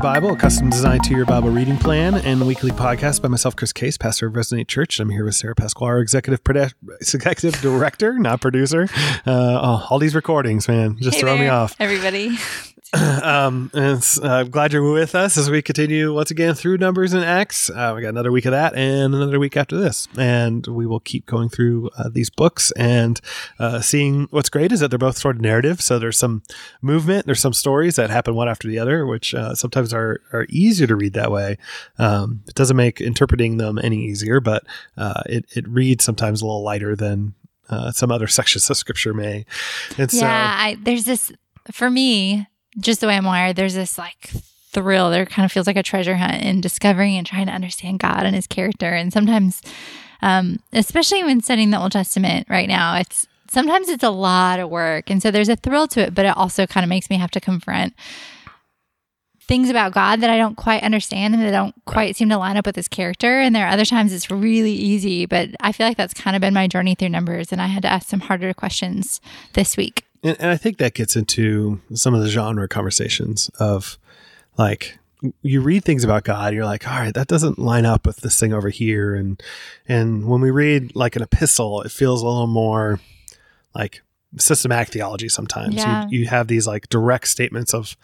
Bible, a custom designed to your Bible reading plan, and weekly podcast by myself, Chris Case, pastor of Resonate Church. I'm here with Sarah Pasquale, our executive produ- executive director, not producer. Uh, oh, all these recordings, man, just Hey throw me off. everybody. um, and uh, glad you're with us as we continue once again through Numbers and Acts. Uh, we got another week of that and another week after this, and we will keep going through uh, these books and uh, seeing what's great is that they're both sort of narrative. So there's some movement, there's some stories that happen one after the other, which uh, sometimes are are easier to read that way. Um, it doesn't make interpreting them any easier, but uh, it it reads sometimes a little lighter than. Some other sections of scripture may, and so yeah, I, there's this for me, just the way I'm wired. There's this like thrill. There kind of feels like a treasure hunt in discovering and trying to understand God and His character. And sometimes, um, especially when studying the Old Testament right now, it's sometimes it's a lot of work, and so there's a thrill to it. But it also kind of makes me have to confront things about God that I don't quite understand and that don't quite seem to line up with his character. And there are other times it's really easy, but I feel like that's kind of been my journey through numbers. And I had to ask some harder questions this week. And, and I think that gets into some of the genre conversations of like you read things about God, you're like, all right, that doesn't line up with this thing over here. And and when we read like an epistle, it feels a little more like systematic theology sometimes. Yeah. You, you have these like direct statements of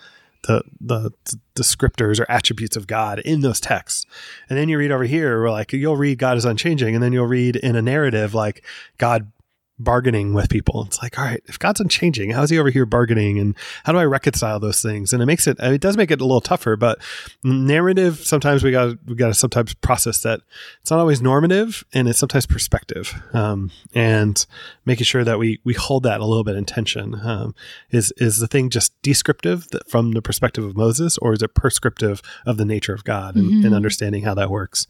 the the descriptors or attributes of God in those texts. And then you read over here where like you'll read God is unchanging, and then you'll read in a narrative like God bargaining with people. It's like, all right, if God's unchanging, how is he over here bargaining? And how do I reconcile those things? And it makes it, it does make it a little tougher, but narrative, sometimes we got we got to sometimes process that it's not always normative and it's sometimes perspective. Um, and making sure that we, we hold that a little bit in tension. Um, is, is the thing just descriptive that from the perspective of Moses or is it prescriptive of the nature of God and, and understanding how that works?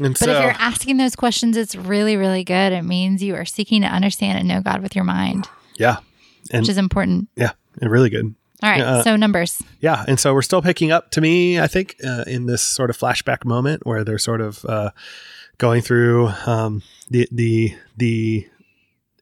And But so, if you're asking those questions, it's really, really good. It means you are seeking to understand and know God with your mind, yeah, and which is important. yeah, and really good. All right. Uh, so numbers. Yeah, and so we're still picking up to me, I think, uh, in this sort of flashback moment where they're sort of uh, going through um, the the the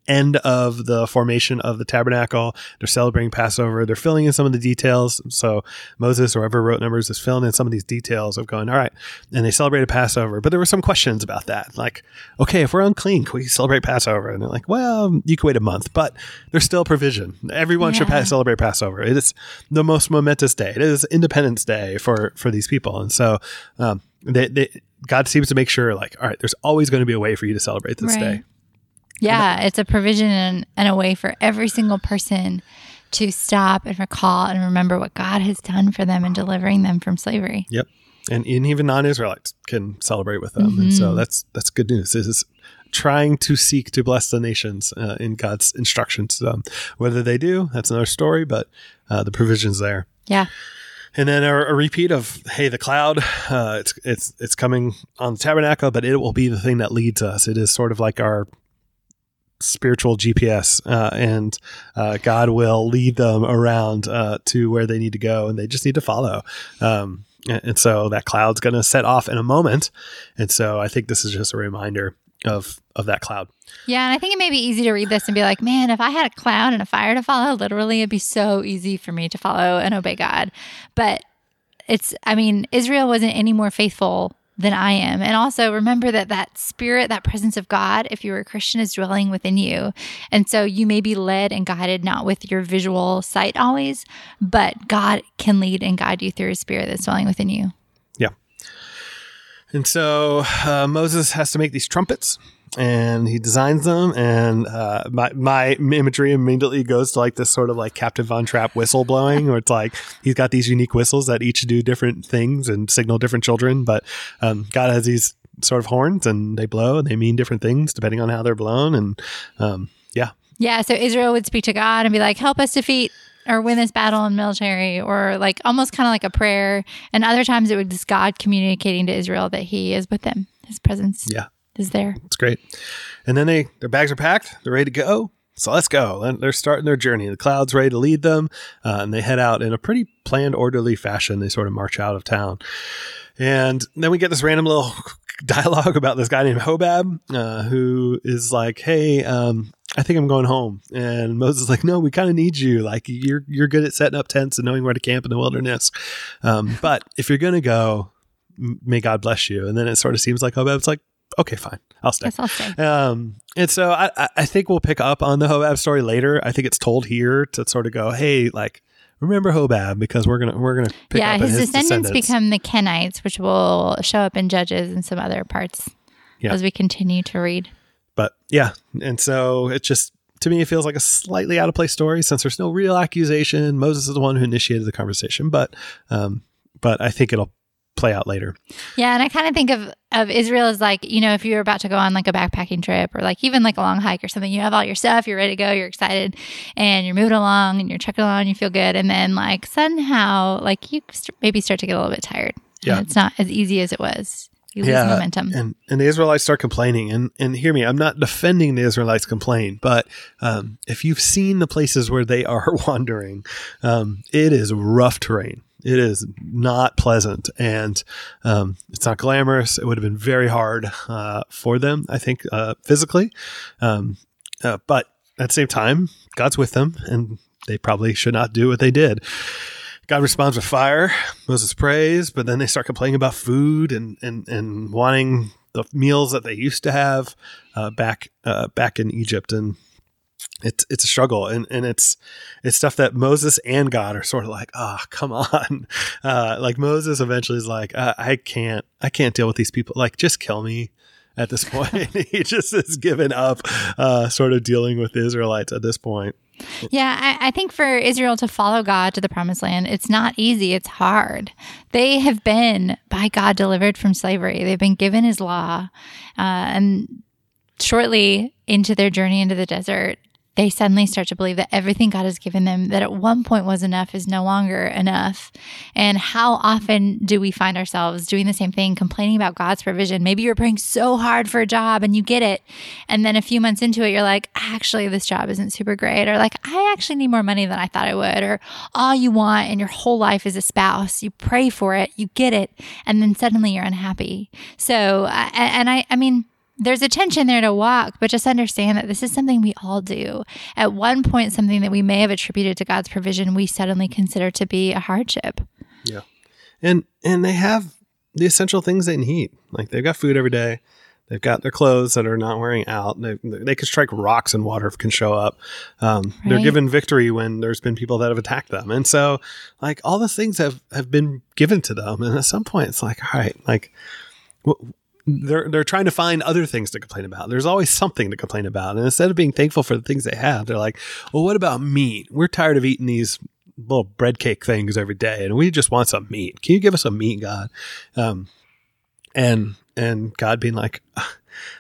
end of the formation of the tabernacle. They're celebrating Passover. They're filling in some of the details. So Moses or whoever wrote Numbers is filling in some of these details of going, all right. And they celebrated Passover, but there were some questions about that. Like, okay, if we're unclean, can we celebrate Passover? And they're like, well, you can wait a month, but there's still provision. Everyone should Yeah. pa- celebrate Passover. It is the most momentous day. It is Independence Day for for these people, and so um, they, they God seems to make sure, like, all right, there's always going to be a way for you to celebrate this Right. day. Yeah, it's a provision and, and a way for every single person to stop and recall and remember what God has done for them in delivering them from slavery. Yep. And, and even non-Israelites can celebrate with them, and so that's that's good news. This is trying to seek to bless the nations uh, in God's instructions to them. Whether they do, that's another story, but uh, the provision's there. Yeah. And then a, a repeat of hey, the cloud, uh, it's it's it's coming on the tabernacle, but it will be the thing that leads us. It is sort of like our spiritual GPS, uh, and uh, God will lead them around uh, to where they need to go, and they just need to follow. Um, and, and so that cloud's going to set off in a moment, and so I think this is just a reminder of of that cloud. Yeah, and I think it may be easy to read this and be like, man, if I had a cloud and a fire to follow, literally, it'd be so easy for me to follow and obey God. But it's, I mean, Israel wasn't any more faithful than I am. And also remember that that spirit, that presence of God, if you're a Christian, is dwelling within you. And so you may be led and guided not with your visual sight always, but God can lead and guide you through his spirit that's dwelling within you. Yeah. And so uh, Moses has to make these trumpets and he designs them. And uh, my, my imagery immediately goes to like this sort of like Captain Von Trapp whistle blowing, where it's like he's got these unique whistles that each do different things and signal different children. But um, God has these sort of horns and they blow and they mean different things depending on how they're blown. And um, yeah. Yeah, so Israel would speak to God and be like, "Help us defeat or win this battle in military," or like almost kind of like a prayer. And other times it would just God communicating to Israel that He is with them, His presence Yeah. Is there. It's great. And then they their bags are packed, they're ready to go. So let's go. And they're starting their journey. The cloud's ready to lead them, uh, and they head out in a pretty planned, orderly fashion. They sort of march out of town, and then we get this random little dialogue about this guy named Hobab, uh, who is like, "Hey, um, I think I'm going home. And Moses is like, no, we kind of need you. Like you're, you're good at setting up tents and knowing where to camp in the wilderness. Um, but if you're to go, may God bless you. And then it sort of seems like Hobab's like, okay, fine, I'll stay. I'll stay. Um, and so I, I think we'll pick up on the Hobab story later. I think it's told here to sort of go, hey, like, remember Hobab because we're gonna we're gonna pick yeah, up his, his descendants, descendants. become the Kenites, which will show up in Judges and some other parts Yeah. as we continue to read. But yeah, and so it just to me it feels like a slightly out of place story since there's no real accusation. Moses is the one who initiated the conversation, but um, but I think it'll play out later. Yeah, and I kind of think of of Israel as like you know if you're about to go on like a backpacking trip or like even like a long hike or something, you have all your stuff, you're ready to go, you're excited, and you're moving along and you're trucking along, you feel good, and then like somehow like you st- maybe start to get a little bit tired. Yeah. and it's not as easy as it was. You lose momentum. And and the Israelites start complaining. And and hear me, I'm not defending the Israelites complain, but um, if you've seen the places where they are wandering, um, it is rough terrain. It is not pleasant, and um, it's not glamorous. It would have been very hard uh, for them, I think, uh, physically. Um, uh, but at the same time, God's with them, and they probably should not do what they did. God responds with fire. Moses prays, but then they start complaining about food and and and wanting the meals that they used to have uh, back uh, back in Egypt, and it's it's a struggle, and and it's it's stuff that Moses and God are sort of like, oh, come on, uh, like Moses eventually is like, uh, I can't I can't deal with these people, like just kill me. At this point, he just has given up, uh, sort of dealing with the Israelites at this point. Yeah, I, I think for Israel to follow God to the promised land, it's not easy. It's hard. They have been, by God, delivered from slavery. They've been given his law. Uh, and shortly into their journey into the desert, they suddenly start to believe that everything God has given them, that at one point was enough, is no longer enough. And how often do we find ourselves doing the same thing, complaining about God's provision? Maybe you're praying so hard for a job and you get it. And then a few months into it, you're like, actually, this job isn't super great. Or like, I actually need more money than I thought I would. Or all you want in your whole life is a spouse. You pray for it, you get it. And then suddenly you're unhappy. So, and I, I mean, there's a tension there to walk, but just understand that this is something we all do. At one point, something that we may have attributed to God's provision, we suddenly consider to be a hardship. Yeah. And and they have the essential things they need. Like they've got food every day. They've got their clothes that are not wearing out. They, they can strike rocks and water can show up. Um, They're given victory when there's been people that have attacked them. And so, like, all the things have, have been given to them. And at some point, it's like, all right, like, wh- they're, they're trying to find other things to complain about. There's always something to complain about. And instead of being thankful for the things they have, they're like, well, what about meat? We're tired of eating these little bread cake things every day and we just want some meat. Can you give us some meat, God? Um, and, and God being like,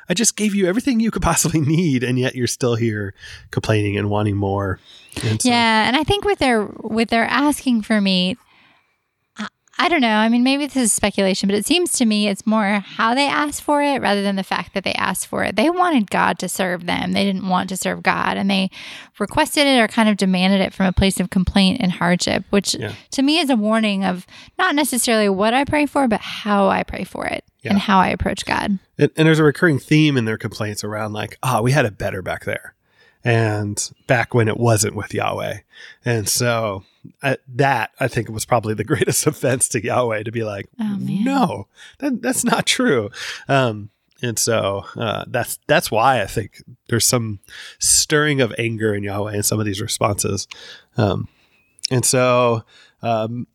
I just gave you everything you could possibly need, and yet you're still here complaining and wanting more. And so- Yeah, and I think with their with their asking for meat, I, don't know. I mean, maybe this is speculation, but it seems to me it's more how they asked for it rather than the fact that they asked for it. They wanted God to serve them. They didn't want to serve God, and they requested it or kind of demanded it from a place of complaint and hardship, which Yeah. to me is a warning of not necessarily what I pray for, but how I pray for it Yeah. and how I approach God. And, and there's a recurring theme in their complaints around like, ah, we had it better back there, and back when it wasn't with Yahweh. And so uh, that I think was probably the greatest offense to Yahweh to be like, Oh, no, that, that's not true. Um, and so uh, that's that's why I think there's some stirring of anger in Yahweh in some of these responses. Um, and so um,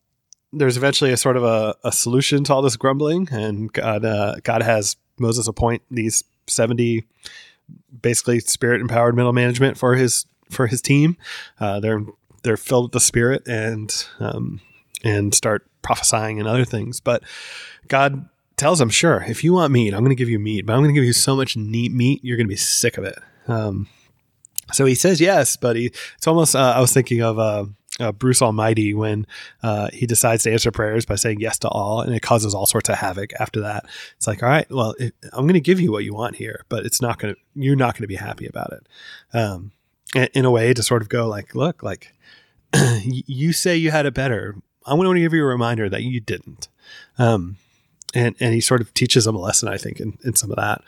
there's eventually a sort of a, a solution to all this grumbling, and God uh, God has Moses appoint these seventy basically spirit empowered middle management for his for his team. Uh, they're they're filled with the spirit and um, and start prophesying and other things. But God tells them, "Sure, if you want meat, I'm going to give you meat, but I'm going to give you so much neat meat, you're going to be sick of it." Um, so he says yes, but he, it's almost. Uh, I was thinking of. Uh, uh, Bruce Almighty when uh, he decides to answer prayers by saying yes to all, and it causes all sorts of havoc after that. It's like, all right, well, it, I'm going to give you what you want here, but it's not going to, you're not going to be happy about it. Um, in, a way to sort of go like, look, like you say you had it better. I want to give you a reminder that you didn't. Um, and, and he sort of teaches them a lesson, I think, in, in some of that.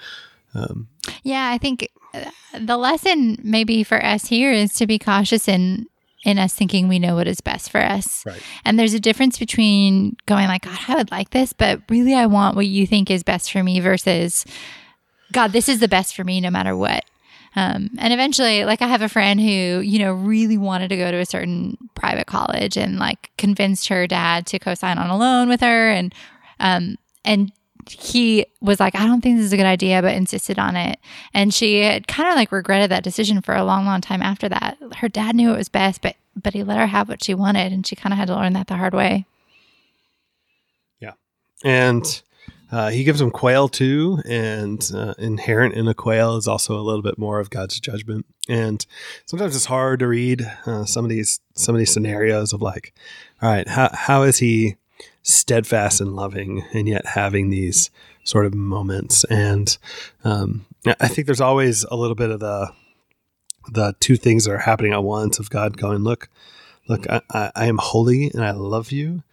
Um, Yeah, I think uh, the lesson maybe for us here is to be cautious in in us thinking we know what is best for us. Right. And there's a difference between going like, God, I would like this, but really I want what you think is best for me versus God, this is the best for me no matter what. Um, and eventually, like I have a friend who, you know, really wanted to go to a certain private college and like convinced her dad to co-sign on a loan with her. And, um, and he was like, I don't think this is a good idea, but insisted on it. And she had kind of like regretted that decision for a long, long time after that. Her dad knew it was best, but but he let her have what she wanted, and she kind of had to learn that the hard way. Yeah, and uh, he gives them quail too, and uh, inherent in a quail is also a little bit more of God's judgment. And sometimes it's hard to read uh, some of these some of these scenarios of like, all right, how how is he steadfast and loving, and yet having these sort of moments? And um, I think there's always a little bit of the the two things that are happening at once of God going, look, look, I, I, I am holy and I love you,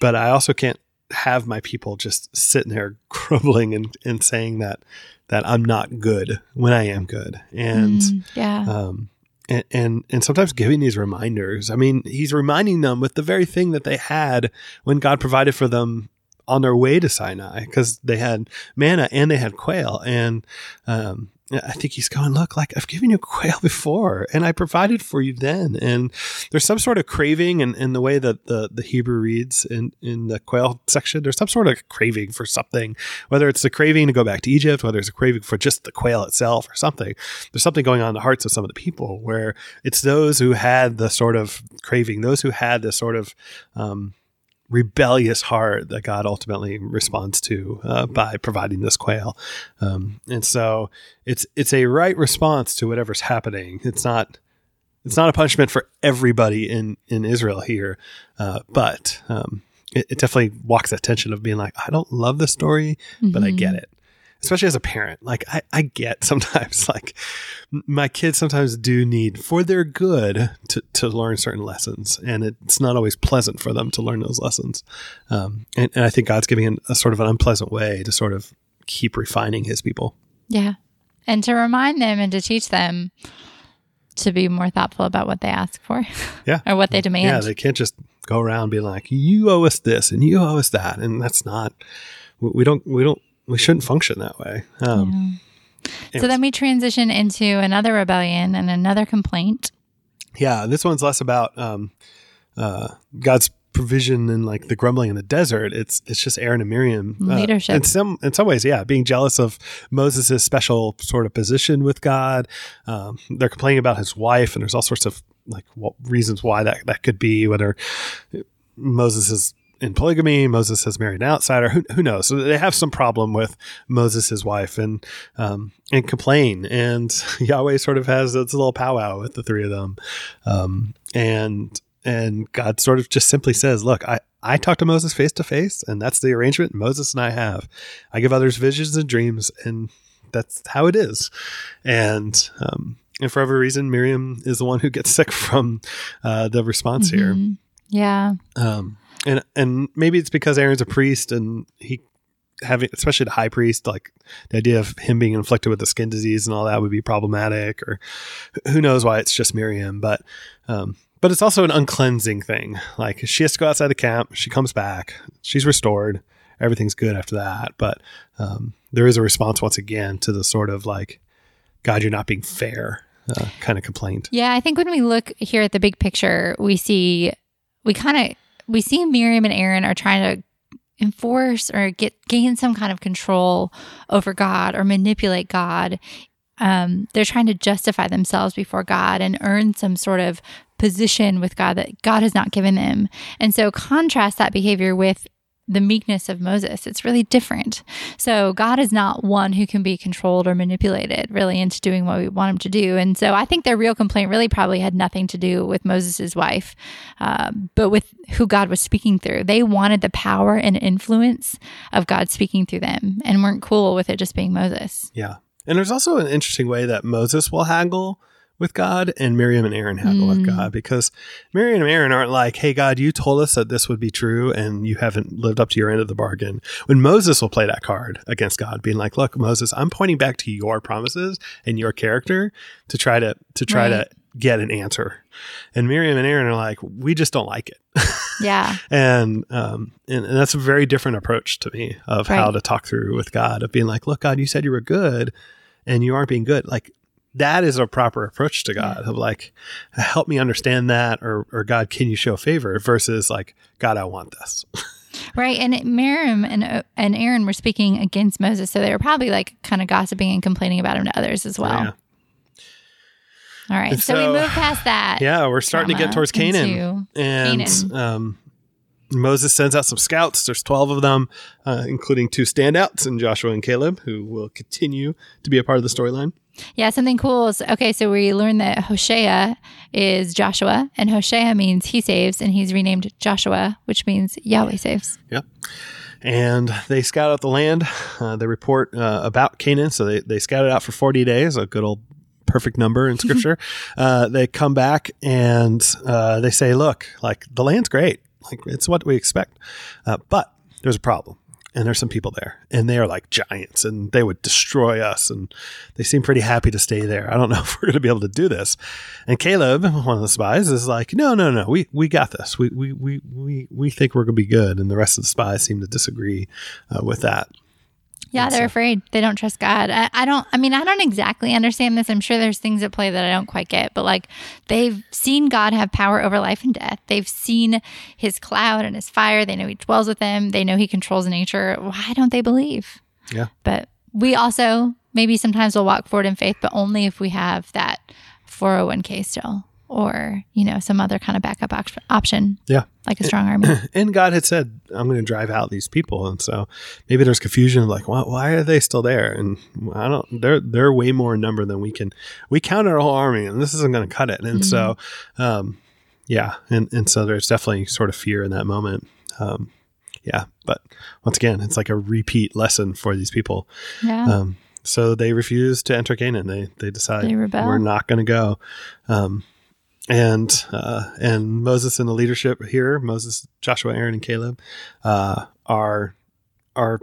but I also can't have my people just sitting there grumbling and, and saying that that I'm not good when I am good. And Mm, yeah, um and, and and sometimes giving these reminders. I mean, he's reminding them with the very thing that they had when God provided for them on their way to Sinai, because they had manna and they had quail. And um, I think he's going, look, like I've given you quail before, and I provided for you then. And there's some sort of craving in, in the way that the, the Hebrew reads in, in the quail section. There's some sort of craving for something, whether it's the craving to go back to Egypt, whether it's a craving for just the quail itself or something. There's something going on in the hearts of some of the people where it's those who had the sort of craving, those who had this sort of um, rebellious heart that God ultimately responds to uh, by providing this quail. Um, and so it's it's a right response to whatever's happening. It's not it's not a punishment for everybody in in Israel here, uh, but um, it, it definitely walks that tension of being like, I don't love the story, but I get it. Especially as a parent, like I, I get sometimes like my kids sometimes do need for their good to, to learn certain lessons. And it's not always pleasant for them to learn those lessons. Um, and, and i think god's giving an, a sort of an unpleasant way to sort of keep refining his people. Yeah, and to remind them and to teach them to be more thoughtful about what they ask for, Yeah. or what they demand. yeah they can't just go around being like you owe us this and you owe us that. And that's not we we don't we don't we shouldn't function that way um, So then we transition into another rebellion and another complaint. Yeah, this one's less about um, uh, God's provision and like the grumbling in the desert. It's it's just Aaron and Miriam uh, Leadership. in some in some ways. Yeah, being jealous of Moses' special sort of position with God. Um, they're complaining about his wife, and there's all sorts of like what reasons why that that could be. Whether Moses is in polygamy, Moses has married an outsider. Who, who knows? So they have some problem with Moses, his wife, and um, and complain. And Yahweh sort of has its little powwow with the three of them, um, and and God sort of just simply says, "Look, I." I talk to Moses face to face, and that's the arrangement Moses and I have. I give others visions and dreams, and that's how it is. And um, and for every reason, Miriam is the one who gets sick from uh, the response here. Mhm. Yeah. Um, and and maybe it's because Aaron's a priest and he having especially the high priest like the idea of him being inflicted with the skin disease and all that would be problematic or who knows why it's just Miriam but um but it's also an uncleansing thing. Like she has to go outside the camp she comes back she's restored everything's good after that. But um there is a response once again to the sort of like god you're not being fair uh, kind of complaint. Yeah, I think when we look here at the big picture, we see we kind of we see Miriam and Aaron are trying to enforce or get gain some kind of control over God or manipulate God. Um, they're trying to justify themselves before God and earn some sort of position with God that God has not given them. And so contrast that behavior with the meekness of Moses. It's really different. So God is not one who can be controlled or manipulated really into doing what we want him to do. And so I think their real complaint really probably had nothing to do with Moses' wife, um, but with who God was speaking through. They wanted the power and influence of God speaking through them and weren't cool with it just being Moses. Yeah. And there's also an interesting way that Moses will haggle with God and Miriam and Aaron had Mm. with God because Miriam and Aaron aren't like, hey, God, you told us that this would be true and you haven't lived up to your end of the bargain. When Moses will play that card against God, being like, look, Moses, I'm pointing back to your promises and your character to try to to try Right. to get an answer. And Miriam and Aaron are like, we just don't like it. Yeah. and um and, and that's a very different approach to me of how to talk through with God of being like, look, God, you said you were good and you aren't being good. Like that is a proper approach to God of like, help me understand that or or God, can you show favor versus like, God, I want this. Right. And Miriam and, and Aaron were speaking against Moses. So they were probably like kind of gossiping and complaining about him to others as well. Yeah. All right. So, so- we move past that. Yeah, we're starting to get towards Canaan. and Canaan. um, Moses sends out some scouts. There's 12 of them, uh, including two standouts in Joshua and Caleb, who will continue to be a part of the storyline. Yeah, something cool is okay. So we learned that Hoshea is Joshua, and Hoshea means he saves, and he's renamed Joshua, which means Yahweh saves. Yeah. And they scout out the land. Uh, they report uh, about Canaan. So they, they scout it out for 40 days, a good old perfect number in scripture. uh, they come back and uh, they say, look, like the land's great. Like it's what we expect. Uh, but there's a problem. And there's some people there, and they are like giants, and they would destroy us. And they seem pretty happy to stay there. I don't know if we're going to be able to do this. And Caleb, one of the spies, is like, "No, no, no, we we got this. We we we we we think we're going to be good." And the rest of the spies seem to disagree uh, with that. Yeah, they're so- afraid. They don't trust God. I, I don't, I mean, I don't exactly understand this. I'm sure there's things at play that I don't quite get, but like they've seen God have power over life and death. They've seen his cloud and his fire. They know he dwells with them. They know he controls nature. Why don't they believe? Yeah. But we also maybe sometimes will walk forward in faith, but only if we have that 401k still or, you know, some other kind of backup op- option, Yeah. Like a strong army. And God had said, "I'm going to drive out these people," and so maybe there's confusion of like, why, why are they still there? And I don't. They're they're way more in number than we can. We counted our whole army, and this isn't going to cut it. And so, um, yeah, and and so there's definitely sort of fear in that moment. Um, yeah, but once again, it's like a repeat lesson for these people. Yeah. Um, so they refuse to enter Canaan. They they decide They we're not going to go. Um, and uh, and Moses and the leadership here, Moses, Joshua, Aaron, and Caleb, uh, are are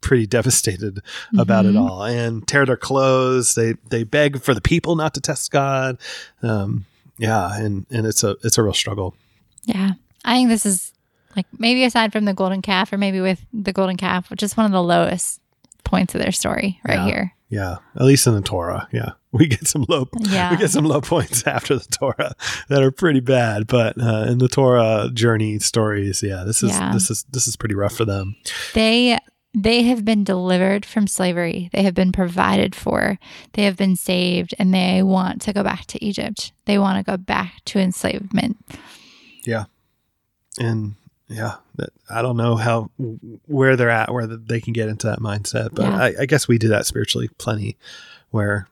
pretty devastated about it all and tear their clothes. They they beg for the people not to test God. Um, yeah, and and it's a it's a real struggle. Yeah. I think this is like maybe aside from the golden calf or maybe with the golden calf, which is one of the lowest points of their story right Yeah. here. Yeah, at least in the Torah. Yeah, we get some low Yeah. we get some low points after the Torah that are pretty bad. But uh, in the Torah journey stories, yeah, this is Yeah. this is this is pretty rough for them. They they have been delivered from slavery. They have been provided for. They have been saved and they want to go back to Egypt. They want to go back to enslavement. Yeah, and yeah, that, I don't know how where they're at, where they can get into that mindset. But Yeah. I, I guess we do that spiritually plenty, where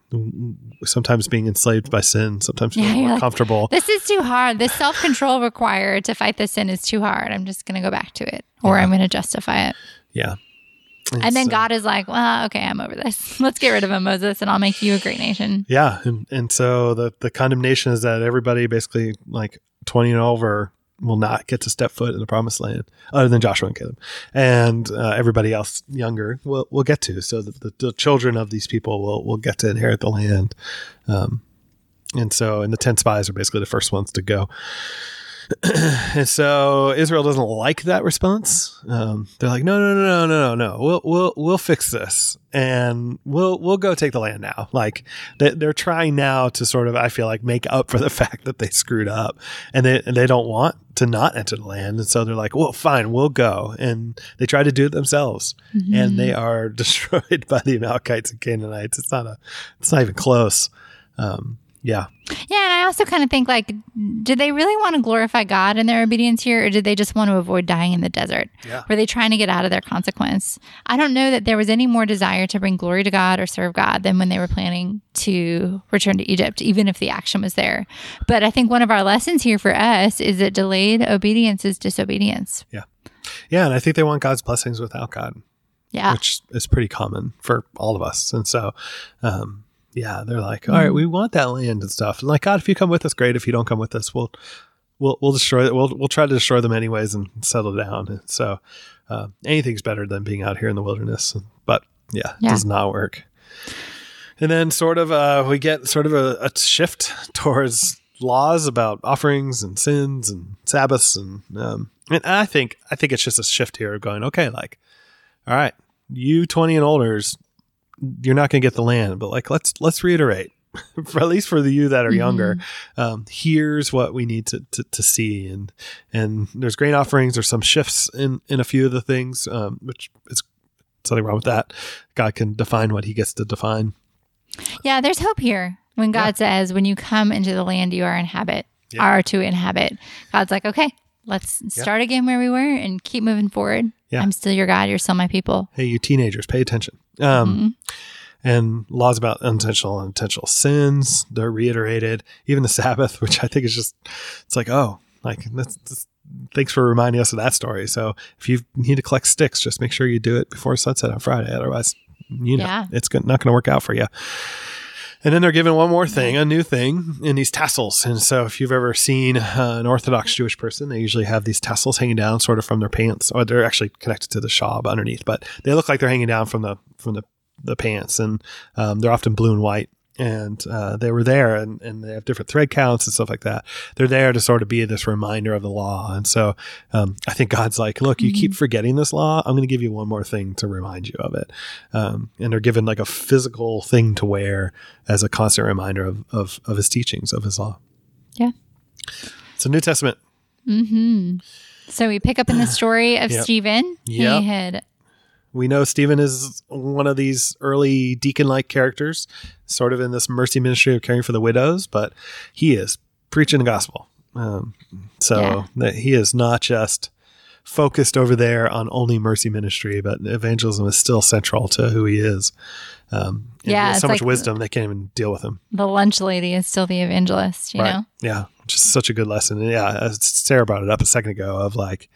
sometimes being enslaved by sin, sometimes Yeah, more like, comfortable. This is too hard. This self control required to fight this sin is too hard. I'm just going to go back to it or Yeah. I'm going to justify it. yeah. And then so- uh, God is like, well, okay, I'm over this. Let's get rid of him, Moses, and I'll make you a great nation. Yeah, and, and so the the condemnation is that everybody basically like twenty and over will not get to step foot in the promised land, other than Joshua and Caleb, and uh, everybody else younger will will get to. So that the, the children of these people will will get to inherit the land. Um, and so, and the ten spies are basically the first ones to go. and so Israel doesn't like that response. Um, they're like, no, no, no, no, no, no, no. We'll we'll we'll fix this, and we'll we'll go take the land now. Like they, they're trying now to sort of, I feel like, make up for the fact that they screwed up, and they and they don't want to not enter the land, and so they're like, well, fine, we'll go, and they try to do it themselves, and they are destroyed by the Amalekites and Canaanites. It's not a, it's not even close. Um, yeah, Yeah, and I also kind of think like, did they really want to glorify God in their obedience here, or did they just want to avoid dying in the desert? Yeah. Were they trying to get out of their consequence? I don't know that there was any more desire to bring glory to God or serve God than when they were planning to return to Egypt, even if the action was there. But I think one of our lessons here for us is that delayed obedience is disobedience. yeah, Yeah, and I think they want God's blessings without God. Yeah. which is pretty common for all of us. And so, um, yeah, they're like, all right, Mhm. we want that land and stuff. And like, God, if you come with us, great. If you don't come with us, we'll we'll we'll destroy it. We'll we'll try to destroy them anyways and settle down. And so uh, anything's better than being out here in the wilderness. But yeah, it does not work. And then sort of uh, we get sort of a, a shift towards laws about offerings and sins and Sabbaths and um, and I think I think it's just a shift here of going okay like all right you twenty and olders you're not going to get the land but like let's let's reiterate for at least for the you that are younger um, here's what we need to, to, to see and and there's grain offerings there's some shifts in in a few of the things um, which is something wrong with that God can define what he gets to define Yeah, there's hope here. When God says, when you come into the land you are inhabit, Yeah. are to inhabit, God's like, okay, let's start again where we were and keep moving forward. Yeah. I'm still your God. You're still my people. hey you teenagers pay attention um, Mhm. and laws about unintentional and intentional sins they're reiterated even the sabbath which i think is just it's like oh like that's, that's- thanks for reminding us of that story so if you need to collect sticks just make sure you do it before sunset on friday otherwise you know Yeah. it's not going to work out for you and then they're given one more thing, a new thing, in these tassels. And so, if you've ever seen uh, an Orthodox Jewish person, they usually have these tassels hanging down, sort of from their pants, or they're actually connected to the shab underneath, but they look like they're hanging down from the from the, the pants, and um, they're often blue and white. And uh, they were there, and, and they have different thread counts and stuff like that. They're there to sort of be this reminder of the law. And so, um, I think God's like, look, you keep forgetting this law. I'm going to give you one more thing to remind you of it. Um, and they're given like a physical thing to wear as a constant reminder of, of, of his teachings, of his law. Yeah. So New Testament. hmm So we pick up in the story of Yep. Stephen. Yep. He had, We know Stephen is one of these early deacon-like characters, sort of in this mercy ministry of caring for the widows, but he is preaching the gospel. Um, so Yeah. that he is not just focused over there on only mercy ministry, but evangelism is still central to who he is. Um, Yeah, so much like- wisdom they can't even deal with him. the lunch lady is still the evangelist, you know? Yeah, just such a good lesson. And yeah, as Sarah brought it up a second ago of like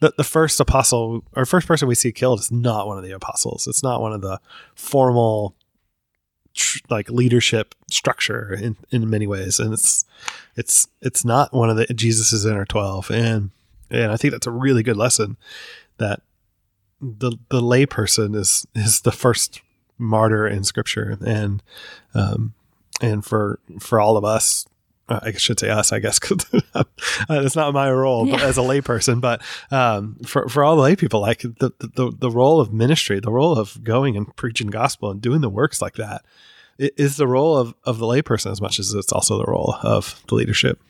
the, the first apostle or first person we see killed is not one of the apostles. It's not one of the formal tr- like leadership structure in, in many ways. And it's it's it's not one of the Jesus's inner 12. And and I think that's a really good lesson that the the layperson is is the first martyr in scripture and um and for for all of us I should say us, I guess, because it's not my role but Yeah. as a layperson. But um, for for all the lay people, like the, the the role of ministry, the role of going and preaching gospel and doing the works like that, i- the role of of the layperson as much as it's also the role of the leadership.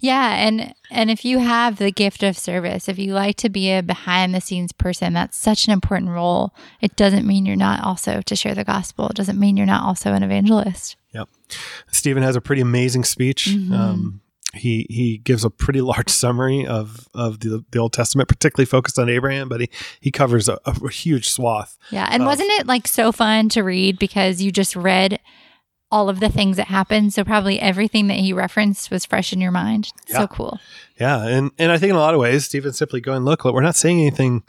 Yeah, and and if you have the gift of service, if you like to be a behind the scenes person, that's such an important role. It doesn't mean you're not also to share the gospel. It doesn't mean you're not also an evangelist. Stephen has a pretty amazing speech. Mhm. Um, he he gives a pretty large summary of of the, the Old Testament, particularly focused on Abraham, but he he covers a, a huge swath. Yeah, and Of- wasn't it like so fun to read because you just read all of the things that happened, so probably everything that he referenced was fresh in your mind. Yeah. So cool. Yeah, and and I think in a lot of ways, Stephen's simply going, look, look, we're not saying anything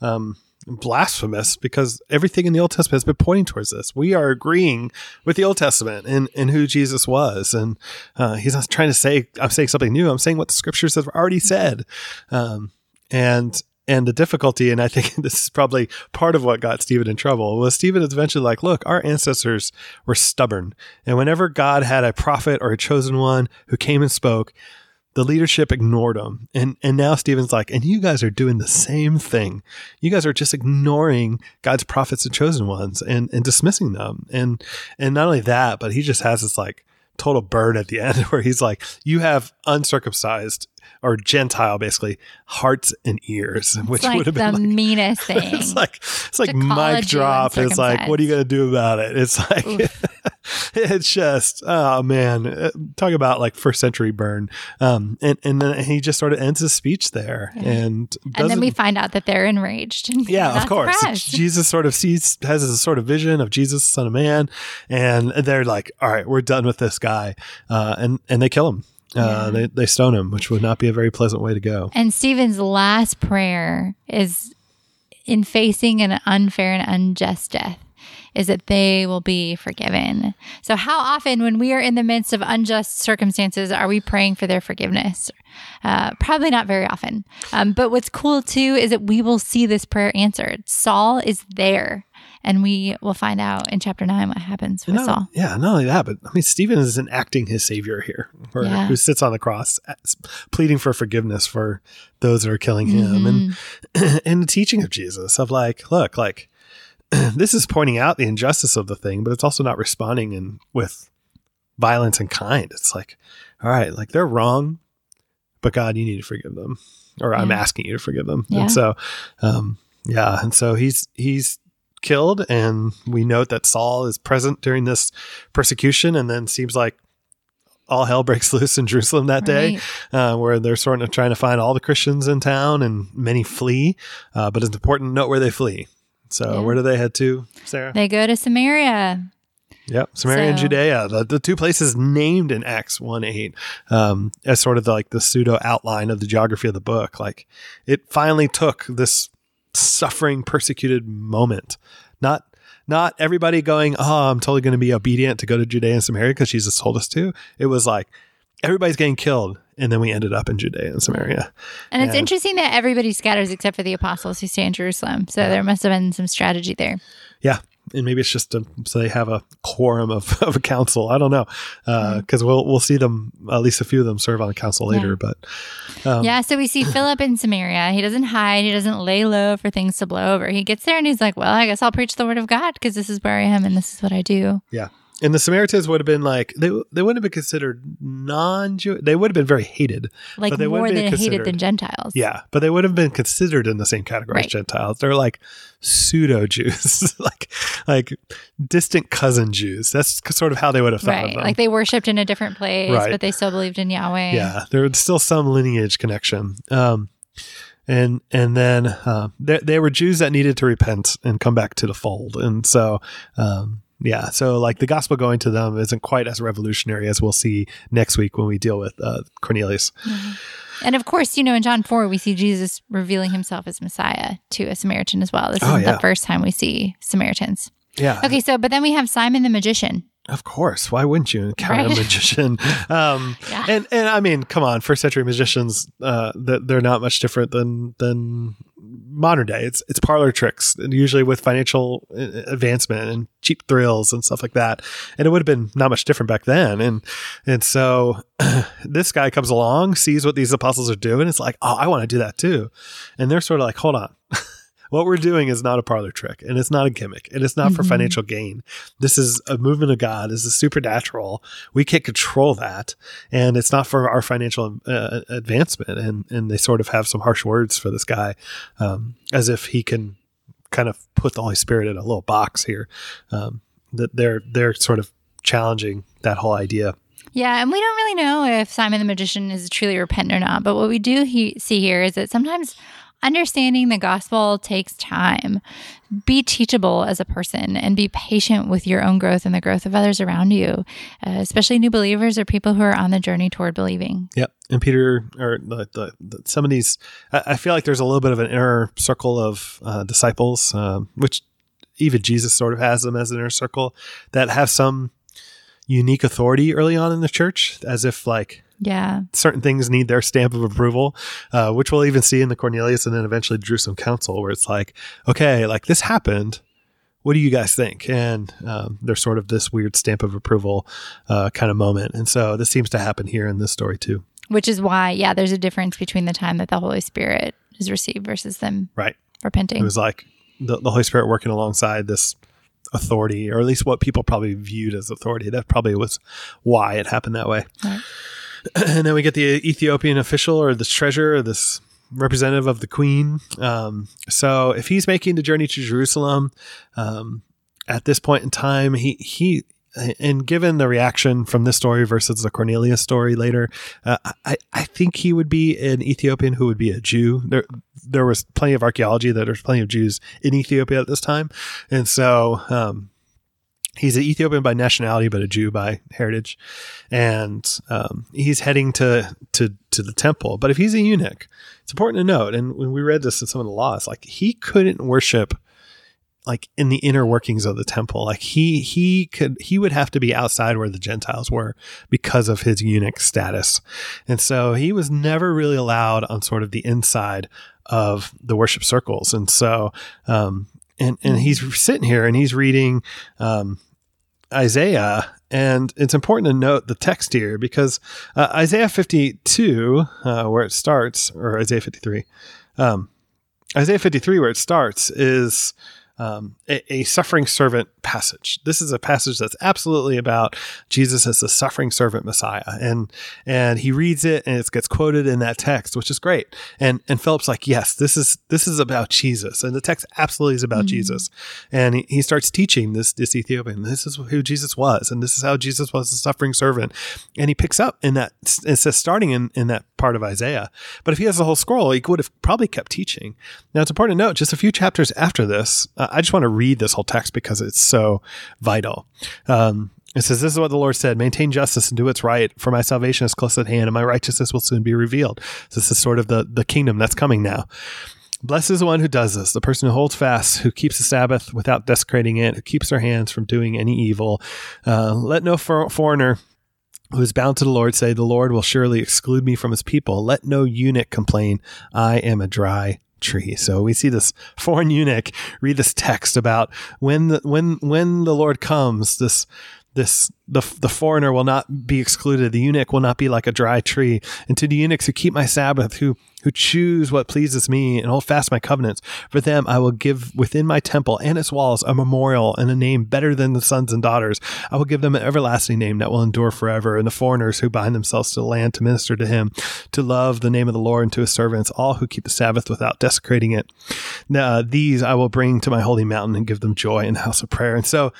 um, blasphemous because everything in the Old Testament has been pointing towards this. We are agreeing with the Old Testament and and who Jesus was, and uh, he's not trying to say I'm saying something new. I'm saying what the Scriptures have already said, um, and. And the difficulty, and I think this is probably part of what got Stephen in trouble, was Stephen is eventually like, look, our ancestors were stubborn. And whenever God had a prophet or a chosen one who came and spoke, the leadership ignored him. And and now Stephen's like, and you guys are doing the same thing. You guys are just ignoring God's prophets and chosen ones and, and dismissing them. And and not only that, but he just has this like total bird at the end where he's like, you have uncircumcised or Gentile basically hearts and ears, which like would have the been like meanest thing. it's like it's like To call a mic drop. It's like, what are you gonna do about it? It's like it's just oh man, Uh, talk about like first century burn. Um, and and then he just sort of ends his speech there, Yeah. and and then we find out that they're enraged. and yeah, of course. surprised. Jesus sort of sees has a sort of vision of Jesus, Son of Man, and they're like, "All right, we're done with this guy," uh, and and they kill him. Uh, Yeah. they they stone him, which would not be a very pleasant way to go. And Stephen's last prayer is in facing an unfair and unjust death is that they will be forgiven. So, how often, when we are in the midst of unjust circumstances, are we praying for their forgiveness? Uh, probably not very often. Um, but what's cool too is that we will see this prayer answered. Saul is there and we will find out in chapter nine what happens with no, Saul. Yeah, not only that, but I mean, Stephen is enacting his savior here, or, Yeah. who sits on the cross, pleading for forgiveness for those that are killing him, Mm-hmm. and the teaching of Jesus of like, look, like this is pointing out the injustice of the thing, but it's also not responding in with violence and kind. It's like, all right, like they're wrong, but God, you need to forgive them, or I'm asking you to forgive them. Yeah. And so, um, yeah, and so he's he's killed, and we note that Saul is present during this persecution, and then seems like all hell breaks loose in Jerusalem that day, Right. uh, where they're sort of trying to find all the Christians in town, and many flee. Uh, but it's important to note where they flee. So Yeah. where do they head to, Sarah? They go to Samaria. Yep, Samaria and Judea, the, the two places named in Acts one eight, um, as sort of the, like the pseudo outline of the geography of the book. Like it finally took this suffering, persecuted moment, not not everybody going, oh, I'm totally going to be obedient to go to Judea and Samaria because Jesus told us to. It was like everybody's getting killed, and then we ended up in Judea and Samaria. And it's Yeah. interesting that everybody scatters except for the apostles who stay in Jerusalem. So there must have been some strategy there. Yeah. And maybe it's just a, so they have a quorum of, of a council. I don't know, because we'll we'll see them at least a few of them serve on a council later. Yeah. But um, yeah, so we see Philip in Samaria. He doesn't hide, he doesn't lay low for things to blow over. He gets there and he's like, Well, I guess I'll preach the word of God because this is where I am and this is what I do. yeah, and the Samaritans would have been like they they wouldn't have been considered non-Jew. They would have been very hated. Like But they more than hated than Gentiles. Yeah, but they would have been considered in the same category as Gentiles. They're like pseudo Jews, like like distant cousin Jews. That's sort of how they would have thought Right. them. Like they worshipped in a different place, Right. but they still believed in Yahweh. yeah there was still some lineage connection um and and then uh, they, they were jews that needed to repent and come back to the fold and so um yeah so like the gospel going to them isn't quite as revolutionary as we'll see next week when we deal with uh, cornelius And of course, you know, in John 4, we see Jesus revealing himself as Messiah to a Samaritan as well. This Oh, isn't yeah. the first time we see Samaritans. yeah Okay, so, but then we have Simon the magician. Of course. Why wouldn't you? Encounter Right. a magician. Um Yeah. and and i mean come on. First century magicians, uh, they're not much different than than modern day. It's it's parlor tricks and usually with financial uh, advancement and cheap thrills and stuff like that. And it would have been not much different back then. And and so this guy comes along sees what these apostles are doing. It's like oh i want to do that too. And they're sort of like hold on what we're doing is not a parlor trick and it's not a gimmick and it's not for Mhm. financial gain this is a movement of god this is supernatural we can't control that and it's not for our financial uh, advancement and and they sort of have some harsh words for this guy um, as if he can kind of put the holy spirit in a little box here um, that they're they're sort of challenging that whole idea Yeah, and we don't really know if Simon the magician is truly repentant or not. But what we do he- see here is that sometimes understanding the gospel takes time. Be teachable as a person and be patient with your own growth and the growth of others around you, uh, especially new believers or people who are on the journey toward believing. Yep. And Peter, or the, the, the, some of these, I, I feel like there's a little bit of an inner circle of uh, disciples, um, which even Jesus sort of has them as an inner circle that have some unique authority early on in the church, as if like Yeah. certain things need their stamp of approval, uh, which we'll even see in the Cornelius and then eventually Jerusalem Council, where it's like, okay, like this happened. What do you guys think? And um, there's sort of this weird stamp of approval uh, kind of moment. And so this seems to happen here in this story too. Which is why, yeah, there's a difference between the time that the Holy Spirit is received versus them Right. Repenting. It was like the, the Holy Spirit working alongside this authority, or at least what people probably viewed as authority. That probably was why it happened that way. Right. And then we get the Ethiopian official or this treasurer, or this representative of the queen. Um, so if he's making the journey to Jerusalem um, at this point in time, he he. And given the reaction from this story versus the Cornelius story later, uh, I, I think he would be an Ethiopian who would be a Jew. There, there was plenty of archaeology that there's plenty of Jews in Ethiopia at this time, and so um, he's an Ethiopian by nationality, but a Jew by heritage, and um, he's heading to to to the temple. But if he's a eunuch, it's important to note, and when we read this in some of the laws, like he couldn't worship like in the inner workings of the temple. Like he he could he would have to be outside where the Gentiles were because of his eunuch status. And so he was never really allowed on sort of the inside of the worship circles. And so um and and he's sitting here and he's reading um Isaiah. And it's important to note the text here because uh, Isaiah 52, uh, where it starts, or Isaiah 53, um, Isaiah 53, where it starts, is um, a, a, suffering servant passage. This is a passage that's absolutely about Jesus as the suffering servant Messiah, and and he reads it and it gets quoted in that text, which is great. And and Philip's like, yes, this is this is about Jesus, and the text absolutely is about mm-hmm. Jesus. And he, he starts teaching this this Ethiopian. This is who Jesus was, and this is how Jesus was the suffering servant. And he picks up in that it says starting in in that part of Isaiah. But if he has the whole scroll, he would have probably kept teaching. Now it's important to note, just a few chapters after this. Uh, I just want to read this whole text because it's so vital. Um, it says, This is what the Lord said maintain justice and do what's right, for my salvation is close at hand, and my righteousness will soon be revealed. So this is sort of the, the kingdom that's coming now. Blessed is the one who does this, the person who holds fast, who keeps the Sabbath without desecrating it, who keeps their hands from doing any evil. Uh, let no for- foreigner who is bound to the Lord say, The Lord will surely exclude me from his people. Let no eunuch complain, I am a dry tree. So we see this foreign eunuch read this text about when the, when when the Lord comes, this this the the foreigner will not be excluded. The eunuch will not be like a dry tree. And to the eunuchs who keep my Sabbath, who who choose what pleases me and hold fast my covenants, for them I will give within my temple and its walls a memorial and a name better than the sons and daughters. I will give them an everlasting name that will endure forever. And the foreigners who bind themselves to the land to minister to him, to love the name of the Lord and to his servants, all who keep the Sabbath without desecrating it. Now, these I will bring to my holy mountain and give them joy in the house of prayer. And so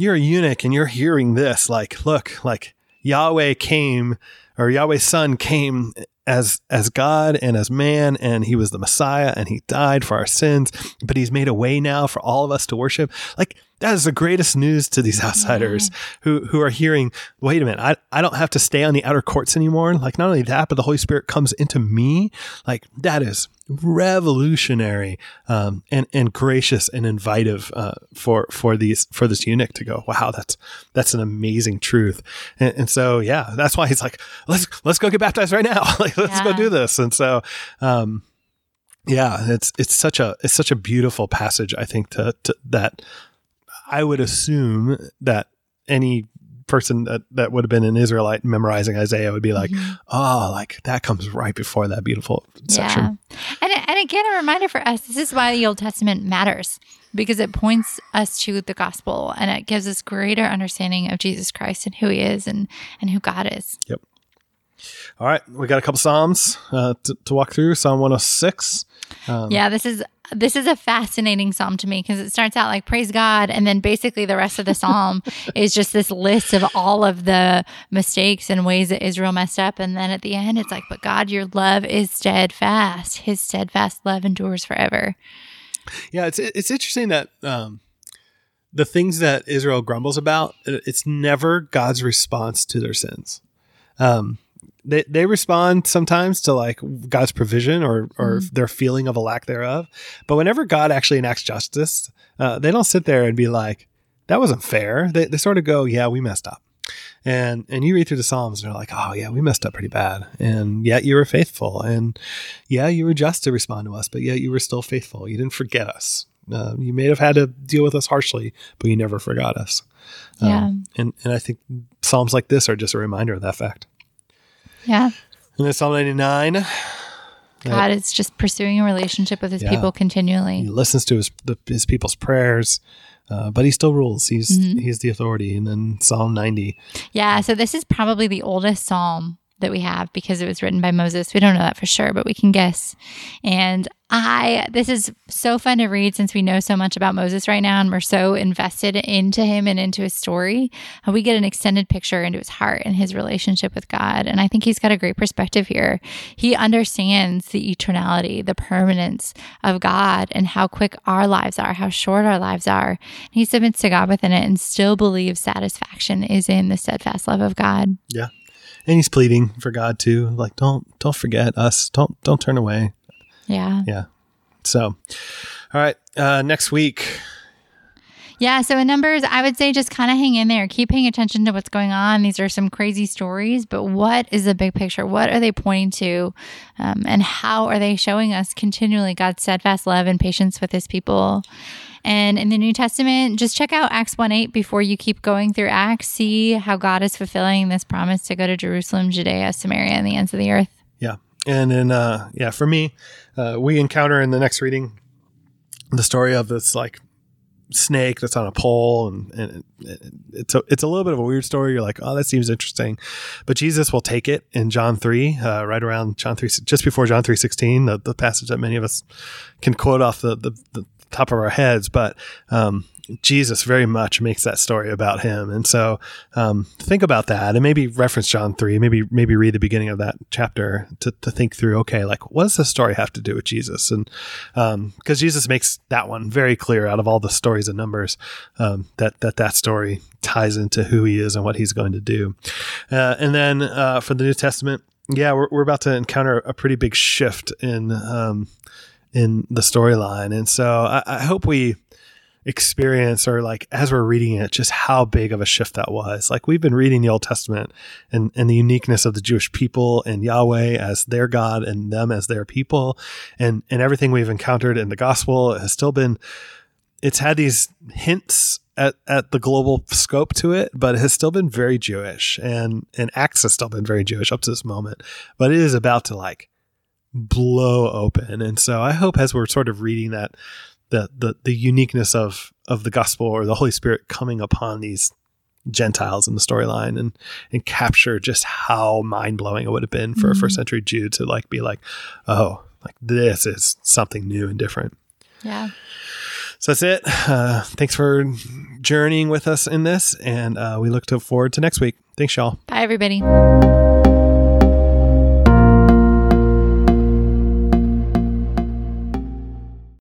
you're a eunuch and you're hearing this like, look, like Yahweh came or Yahweh's son came as as God and as man and he was the Messiah and he died for our sins but he's made a way now for all of us to worship. Like that is the greatest news to these outsiders who who are hearing wait a minute I, I don't have to stay on the outer courts anymore. Like not only that but the holy spirit comes into me. Like that is revolutionary um, and and gracious and invitive uh, for for these for this eunuch to go wow that's that's an amazing truth. And, and, so yeah that's why he's like let's let's go get baptized right now. Like let's yeah. go do this. And so um, yeah it's it's such a it's such a beautiful passage I think to, to that I would assume that any person that, that would have been an Israelite memorizing Isaiah would be like, mm-hmm. oh, like that comes right before that beautiful section. Yeah. And, and again, a reminder for us this is why the Old Testament matters because it points us to the gospel and it gives us greater understanding of Jesus Christ and who he is and, and who God is. Yep. All right. We got a couple Psalms uh, to, to walk through. Psalm 106. Um, yeah, this is this is a fascinating psalm to me because it starts out like praise God, and then basically the rest of the psalm is just this list of all of the mistakes and ways that Israel messed up, and then at the end it's like, but God, your love is steadfast; His steadfast love endures forever. Yeah, it's it's interesting that um, the things that Israel grumbles about, it's never God's response to their sins. Um, they they respond sometimes to like God's provision or or mm. their feeling of a lack thereof. But whenever God actually enacts justice, uh, they don't sit there and be like, "That wasn't fair." They they sort of go, "Yeah, we messed up." And and you read through the Psalms and they're like, "Oh yeah, we messed up pretty bad." And yet you were faithful, and yeah, you were just to respond to us, but yet you were still faithful. You didn't forget us. Uh, you may have had to deal with us harshly, but you never forgot us. Yeah. Um, and and I think Psalms like this are just a reminder of that fact. Yeah. And then Psalm 99. God is just pursuing a relationship with his yeah. people continually. He listens to his the, his people's prayers, uh, but he still rules. He's mm-hmm. he's the authority. And then Psalm 90. Yeah, so this is probably the oldest psalm that we have because it was written by Moses. We don't know that for sure, but we can guess. And I this is so fun to read since we know so much about Moses right now and we're so invested into him and into his story. Uh, we get an extended picture into his heart and his relationship with God. And I think he's got a great perspective here. He understands the eternality, the permanence of God and how quick our lives are, how short our lives are. He submits to God within it and still believes satisfaction is in the steadfast love of God. Yeah and he's pleading for God too, like don't don't forget us, don't don't turn away. Yeah, yeah. So, all right, uh, next week Yeah. So in numbers, I would say just kind of hang in there. Keep paying attention to what's going on. These are some crazy stories, but what is the big picture? What are they pointing to? Um, and how are they showing us continually God's steadfast love and patience with his people? And in the New Testament, just check out Acts 1 8 before you keep going through Acts. See how God is fulfilling this promise to go to Jerusalem, Judea, Samaria, and the ends of the earth. Yeah. And then, uh, yeah, for me, uh, we encounter in the next reading the story of this like snake that's on a pole and, and it's a, it's a little bit of a weird story you're like oh that seems interesting but jesus will take it in john 3 uh, right around john 3 just before john 3.16 the, the passage that many of us can quote off the, the, the top of our heads but um, Jesus very much makes that story about him. And so um, think about that and maybe reference John 3, maybe maybe read the beginning of that chapter to, to think through, okay, like what does this story have to do with Jesus? And because um, Jesus makes that one very clear out of all the stories and numbers um, that, that that story ties into who he is and what he's going to do. Uh, and then uh, for the New Testament, yeah, we're, we're about to encounter a pretty big shift in um, in the storyline. And so I, I hope we experience or like as we're reading it just how big of a shift that was. Like we've been reading the old testament and and the uniqueness of the jewish people and yahweh as their god and them as their people. And and everything we've encountered in the gospel has still been it's had these hints at, at the global scope to it, but it has still been very Jewish. And, and Acts has still been very Jewish up to this moment, but it is about to like blow open. And so I hope as we're sort of reading that, the the the uniqueness of of the gospel or the Holy Spirit coming upon these Gentiles in the storyline and and capture just how mind blowing it would have been for mm-hmm. a first century Jew to like be like, oh, like this is something new and different. Yeah. So that's it. Uh, thanks for journeying with us in this, and uh, we look to forward to next week. Thanks, y'all. Bye, everybody.